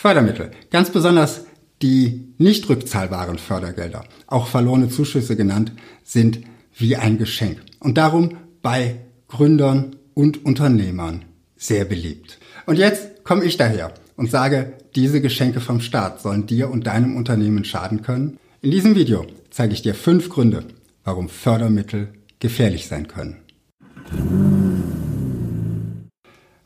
Fördermittel, ganz besonders die nicht rückzahlbaren Fördergelder, auch verlorene Zuschüsse genannt, sind wie ein Geschenk und darum bei Gründern und Unternehmern sehr beliebt. Und jetzt komme ich daher und sage, diese Geschenke vom Staat sollen dir und deinem Unternehmen schaden können. In diesem Video zeige ich dir fünf Gründe, warum Fördermittel gefährlich sein können.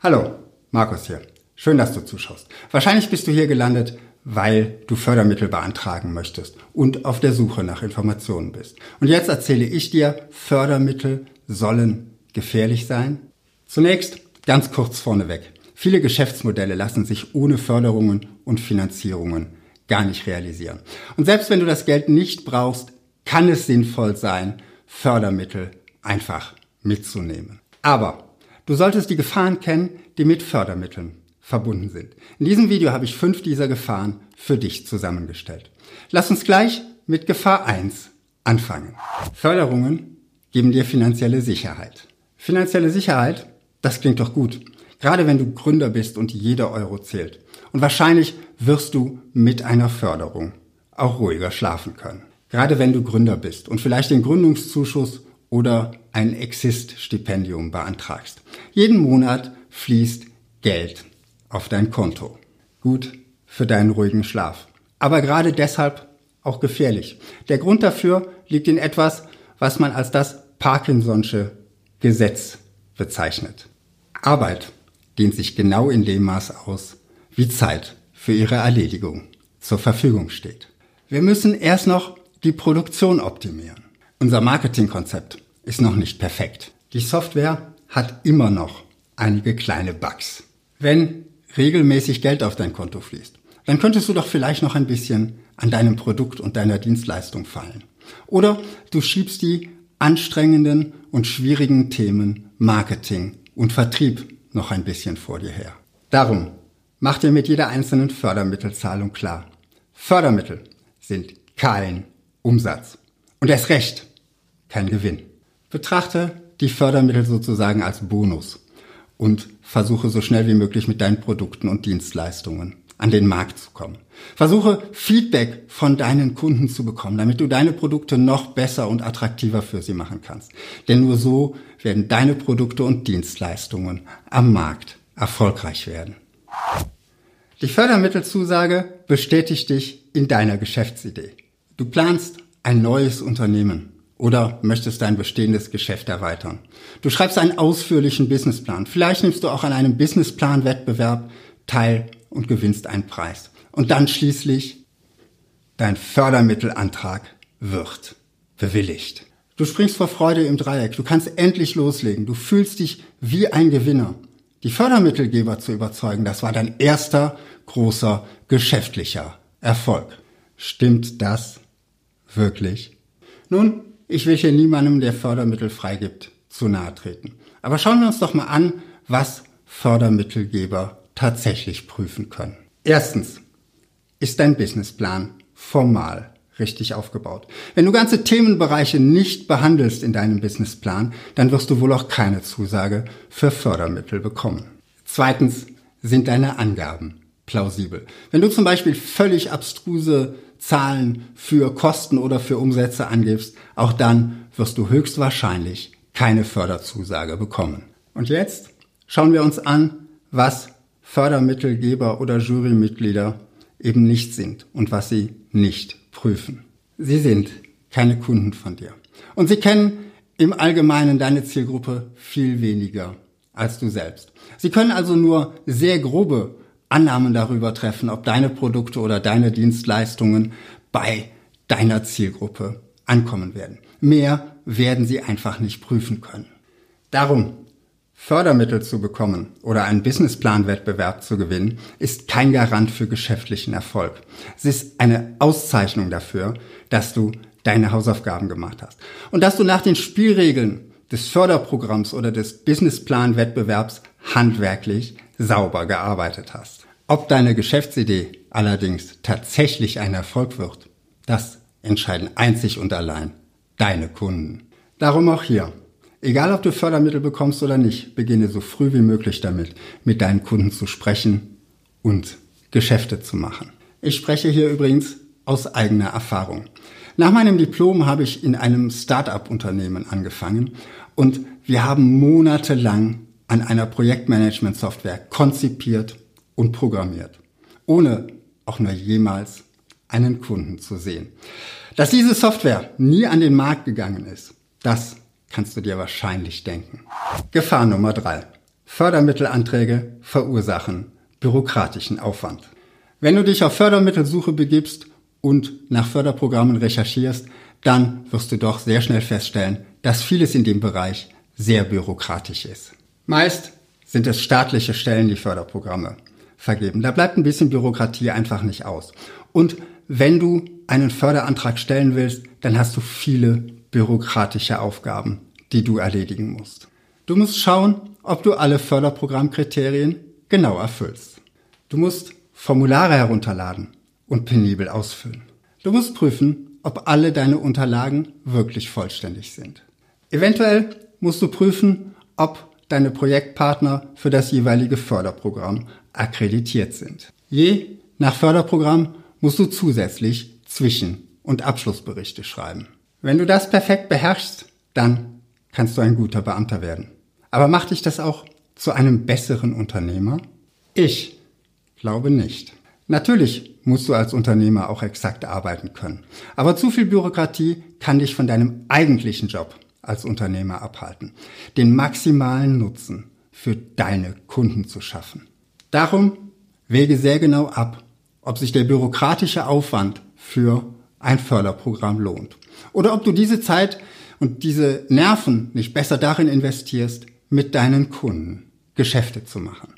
Hallo, Markus hier. Schön, dass du zuschaust. Wahrscheinlich bist du hier gelandet, weil du Fördermittel beantragen möchtest und auf der Suche nach Informationen bist. Und jetzt erzähle ich dir, Fördermittel sollen gefährlich sein. Zunächst ganz kurz vorneweg. Viele Geschäftsmodelle lassen sich ohne Förderungen und Finanzierungen gar nicht realisieren. Und selbst wenn du das Geld nicht brauchst, kann es sinnvoll sein, Fördermittel einfach mitzunehmen. Aber du solltest die Gefahren kennen, die mit Fördermitteln verbunden sind. In diesem Video habe ich fünf dieser Gefahren für dich zusammengestellt. Lass uns gleich mit Gefahr 1 anfangen. Förderungen geben dir finanzielle Sicherheit. Finanzielle Sicherheit, das klingt doch gut. Gerade wenn du Gründer bist und jeder Euro zählt. Und wahrscheinlich wirst du mit einer Förderung auch ruhiger schlafen können. Gerade wenn du Gründer bist und vielleicht den Gründungszuschuss oder ein Exist-Stipendium beantragst. Jeden Monat fließt Geld auf dein Konto. Gut für deinen ruhigen Schlaf. Aber gerade deshalb auch gefährlich. Der Grund dafür liegt in etwas, was man als das Parkinson'sche Gesetz bezeichnet. Arbeit dehnt sich genau in dem Maß aus, wie Zeit für ihre Erledigung zur Verfügung steht. Wir müssen erst noch die Produktion optimieren. Unser Marketingkonzept ist noch nicht perfekt. Die Software hat immer noch einige kleine Bugs. Wenn regelmäßig Geld auf dein Konto fließt, dann könntest du doch vielleicht noch ein bisschen an deinem Produkt und deiner Dienstleistung fallen. Oder du schiebst die anstrengenden und schwierigen Themen Marketing und Vertrieb noch ein bisschen vor dir her. Darum mach dir mit jeder einzelnen Fördermittelzahlung klar. Fördermittel sind kein Umsatz. Und erst recht kein Gewinn. Betrachte die Fördermittel sozusagen als Bonus und versuche so schnell wie möglich mit deinen Produkten und Dienstleistungen an den Markt zu kommen. Versuche Feedback von deinen Kunden zu bekommen, damit du deine Produkte noch besser und attraktiver für sie machen kannst. Denn nur so werden deine Produkte und Dienstleistungen am Markt erfolgreich werden. Die Fördermittelzusage bestätigt dich in deiner Geschäftsidee. Du planst ein neues Unternehmen oder möchtest dein bestehendes Geschäft erweitern. Du schreibst einen ausführlichen Businessplan. Vielleicht nimmst du auch an einem Businessplan-Wettbewerb teil und gewinnst einen Preis. Und dann schließlich dein Fördermittelantrag wird bewilligt. Du springst vor Freude im Dreieck. Du kannst endlich loslegen. Du fühlst dich wie ein Gewinner. Die Fördermittelgeber zu überzeugen, das war dein erster großer geschäftlicher Erfolg. Stimmt das wirklich? Nun, ich will hier niemandem, der Fördermittel freigibt, zu nahe treten. Aber schauen wir uns doch mal an, was Fördermittelgeber tatsächlich prüfen können. Erstens, ist dein Businessplan formal richtig aufgebaut. Wenn du ganze Themenbereiche nicht behandelst in deinem Businessplan, dann wirst du wohl auch keine Zusage für Fördermittel bekommen. Zweitens sind deine Angaben plausibel. Wenn du zum Beispiel völlig abstruse Zahlen für Kosten oder für Umsätze angibst, auch dann wirst du höchstwahrscheinlich keine Förderzusage bekommen. Und jetzt schauen wir uns an, was Fördermittelgeber oder Jurymitglieder eben nicht sind und was sie nicht prüfen. Sie sind keine Kunden von dir. Und sie kennen im Allgemeinen deine Zielgruppe viel weniger als du selbst. Sie können also nur sehr grobe Annahmen darüber treffen, ob deine Produkte oder deine Dienstleistungen bei deiner Zielgruppe ankommen werden. Mehr werden sie einfach nicht prüfen können. Darum, Fördermittel zu bekommen oder einen Businessplan-Wettbewerb zu gewinnen, ist kein Garant für geschäftlichen Erfolg. Es ist eine Auszeichnung dafür, dass du deine Hausaufgaben gemacht hast und dass du nach den Spielregeln des Förderprogramms oder des Businessplan-Wettbewerbs handwerklich sauber gearbeitet hast. Ob deine Geschäftsidee allerdings tatsächlich ein Erfolg wird, das entscheiden einzig und allein deine Kunden. Darum auch hier. Egal ob du Fördermittel bekommst oder nicht, beginne so früh wie möglich damit, mit deinen Kunden zu sprechen und Geschäfte zu machen. Ich spreche hier übrigens aus eigener Erfahrung. Nach meinem Diplom habe ich in einem Start-up-Unternehmen angefangen und wir haben monatelang an einer Projektmanagement-Software konzipiert und programmiert, ohne auch nur jemals einen Kunden zu sehen. Dass diese Software nie an den Markt gegangen ist, das kannst du dir wahrscheinlich denken. Gefahr Nummer drei: Fördermittelanträge verursachen bürokratischen Aufwand. Wenn du dich auf Fördermittelsuche begibst und nach Förderprogrammen recherchierst, dann wirst du doch sehr schnell feststellen, dass vieles in dem Bereich sehr bürokratisch ist. Meist sind es staatliche Stellen, die Förderprogramme vergeben. Da bleibt ein bisschen Bürokratie einfach nicht aus. Und wenn du einen Förderantrag stellen willst, dann hast du viele bürokratische Aufgaben, die du erledigen musst. Du musst schauen, ob du alle Förderprogrammkriterien genau erfüllst. Du musst Formulare herunterladen und penibel ausfüllen. Du musst prüfen, ob alle deine Unterlagen wirklich vollständig sind. Eventuell musst du prüfen, ob deine Projektpartner für das jeweilige Förderprogramm akkreditiert sind. Je nach Förderprogramm musst du zusätzlich Zwischen- und Abschlussberichte schreiben. Wenn du das perfekt beherrschst, dann kannst du ein guter Beamter werden. Aber macht dich das auch zu einem besseren Unternehmer? Ich glaube nicht. Natürlich musst du als Unternehmer auch exakt arbeiten können. Aber zu viel Bürokratie kann dich von deinem eigentlichen Job als Unternehmer abhalten, den maximalen Nutzen für deine Kunden zu schaffen. Darum wege sehr genau ab, ob sich der bürokratische Aufwand für ein Förderprogramm lohnt. Oder ob du diese Zeit und diese Nerven nicht besser darin investierst, mit deinen Kunden Geschäfte zu machen.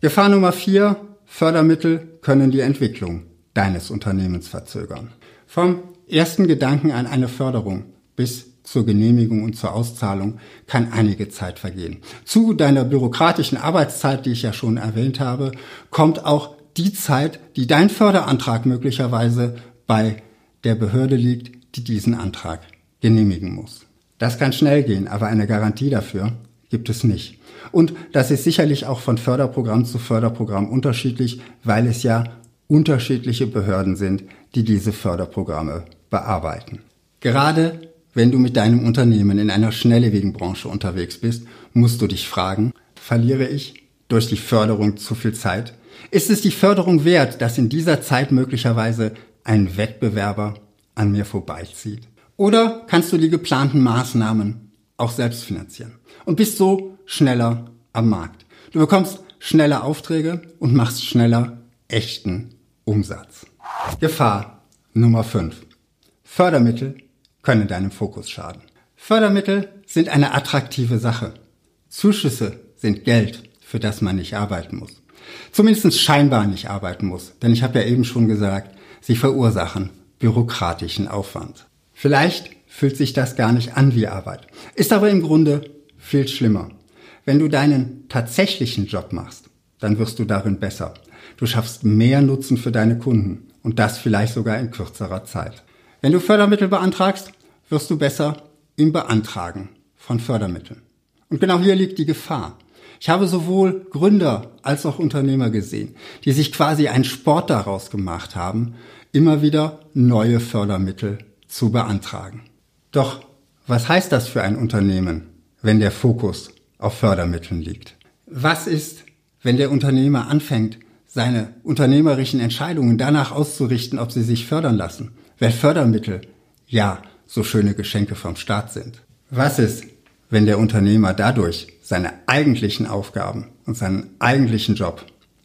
Gefahr Nummer vier, Fördermittel können die Entwicklung deines Unternehmens verzögern. Vom ersten Gedanken an eine Förderung bis zur Genehmigung und zur Auszahlung kann einige Zeit vergehen. Zu deiner bürokratischen Arbeitszeit, die ich ja schon erwähnt habe, kommt auch die Zeit, die dein Förderantrag möglicherweise bei der Behörde liegt, die diesen Antrag genehmigen muss. Das kann schnell gehen, aber eine Garantie dafür gibt es nicht. Und das ist sicherlich auch von Förderprogramm zu Förderprogramm unterschiedlich, weil es ja unterschiedliche Behörden sind, die diese Förderprogramme bearbeiten. Gerade wenn du mit deinem Unternehmen in einer schnelllebigen Branche unterwegs bist, musst du dich fragen, verliere ich durch die Förderung zu viel Zeit? Ist es die Förderung wert, dass in dieser Zeit möglicherweise ein Wettbewerber an mir vorbeizieht? Oder kannst du die geplanten Maßnahmen auch selbst finanzieren und bist so schneller am Markt? Du bekommst schneller Aufträge und machst schneller echten Umsatz. Gefahr Nummer 5. Fördermittel können deinem Fokus schaden. Fördermittel sind eine attraktive Sache. Zuschüsse sind Geld, für das man nicht arbeiten muss. Zumindest scheinbar nicht arbeiten muss, denn ich habe ja eben schon gesagt, sie verursachen bürokratischen Aufwand. Vielleicht fühlt sich das gar nicht an wie Arbeit, ist aber im Grunde viel schlimmer. Wenn du deinen tatsächlichen Job machst, dann wirst du darin besser. Du schaffst mehr Nutzen für deine Kunden und das vielleicht sogar in kürzerer Zeit. Wenn du Fördermittel beantragst, wirst du besser im Beantragen von Fördermitteln. Und genau hier liegt die Gefahr. Ich habe sowohl Gründer als auch Unternehmer gesehen, die sich quasi einen Sport daraus gemacht haben, immer wieder neue Fördermittel zu beantragen. Doch was heißt das für ein Unternehmen, wenn der Fokus auf Fördermitteln liegt? Was ist, wenn der Unternehmer anfängt, seine unternehmerischen Entscheidungen danach auszurichten, ob sie sich fördern lassen? Weil Fördermittel ja so schöne Geschenke vom Staat sind. Was ist, wenn der Unternehmer dadurch seine eigentlichen Aufgaben und seinen eigentlichen Job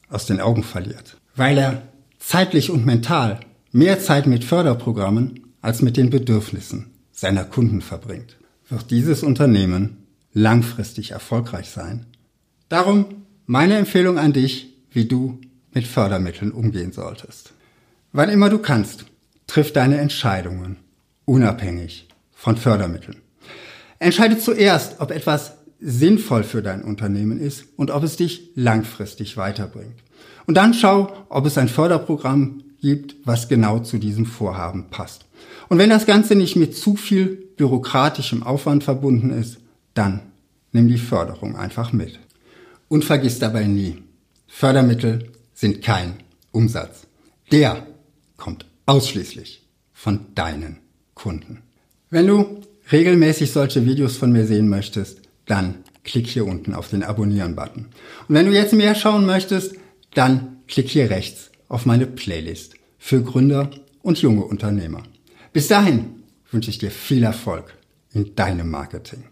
aus den Augen verliert? Weil er zeitlich und mental mehr Zeit mit Förderprogrammen als mit den Bedürfnissen seiner Kunden verbringt. Wird dieses Unternehmen langfristig erfolgreich sein? Darum meine Empfehlung an dich, wie du mit Fördermitteln umgehen solltest. Wann immer du kannst, Triff deine Entscheidungen unabhängig von Fördermitteln. Entscheide zuerst, ob etwas sinnvoll für dein Unternehmen ist und ob es dich langfristig weiterbringt. Und dann schau, ob es ein Förderprogramm gibt, was genau zu diesem Vorhaben passt. Und wenn das Ganze nicht mit zu viel bürokratischem Aufwand verbunden ist, dann nimm die Förderung einfach mit. Und vergiss dabei nie, Fördermittel sind kein Umsatz. Der kommt ausschließlich von deinen Kunden. Wenn du regelmäßig solche Videos von mir sehen möchtest, dann klick hier unten auf den Abonnieren-Button. Und wenn du jetzt mehr schauen möchtest, dann klick hier rechts auf meine Playlist für Gründer und junge Unternehmer. Bis dahin wünsche ich dir viel Erfolg in deinem Marketing.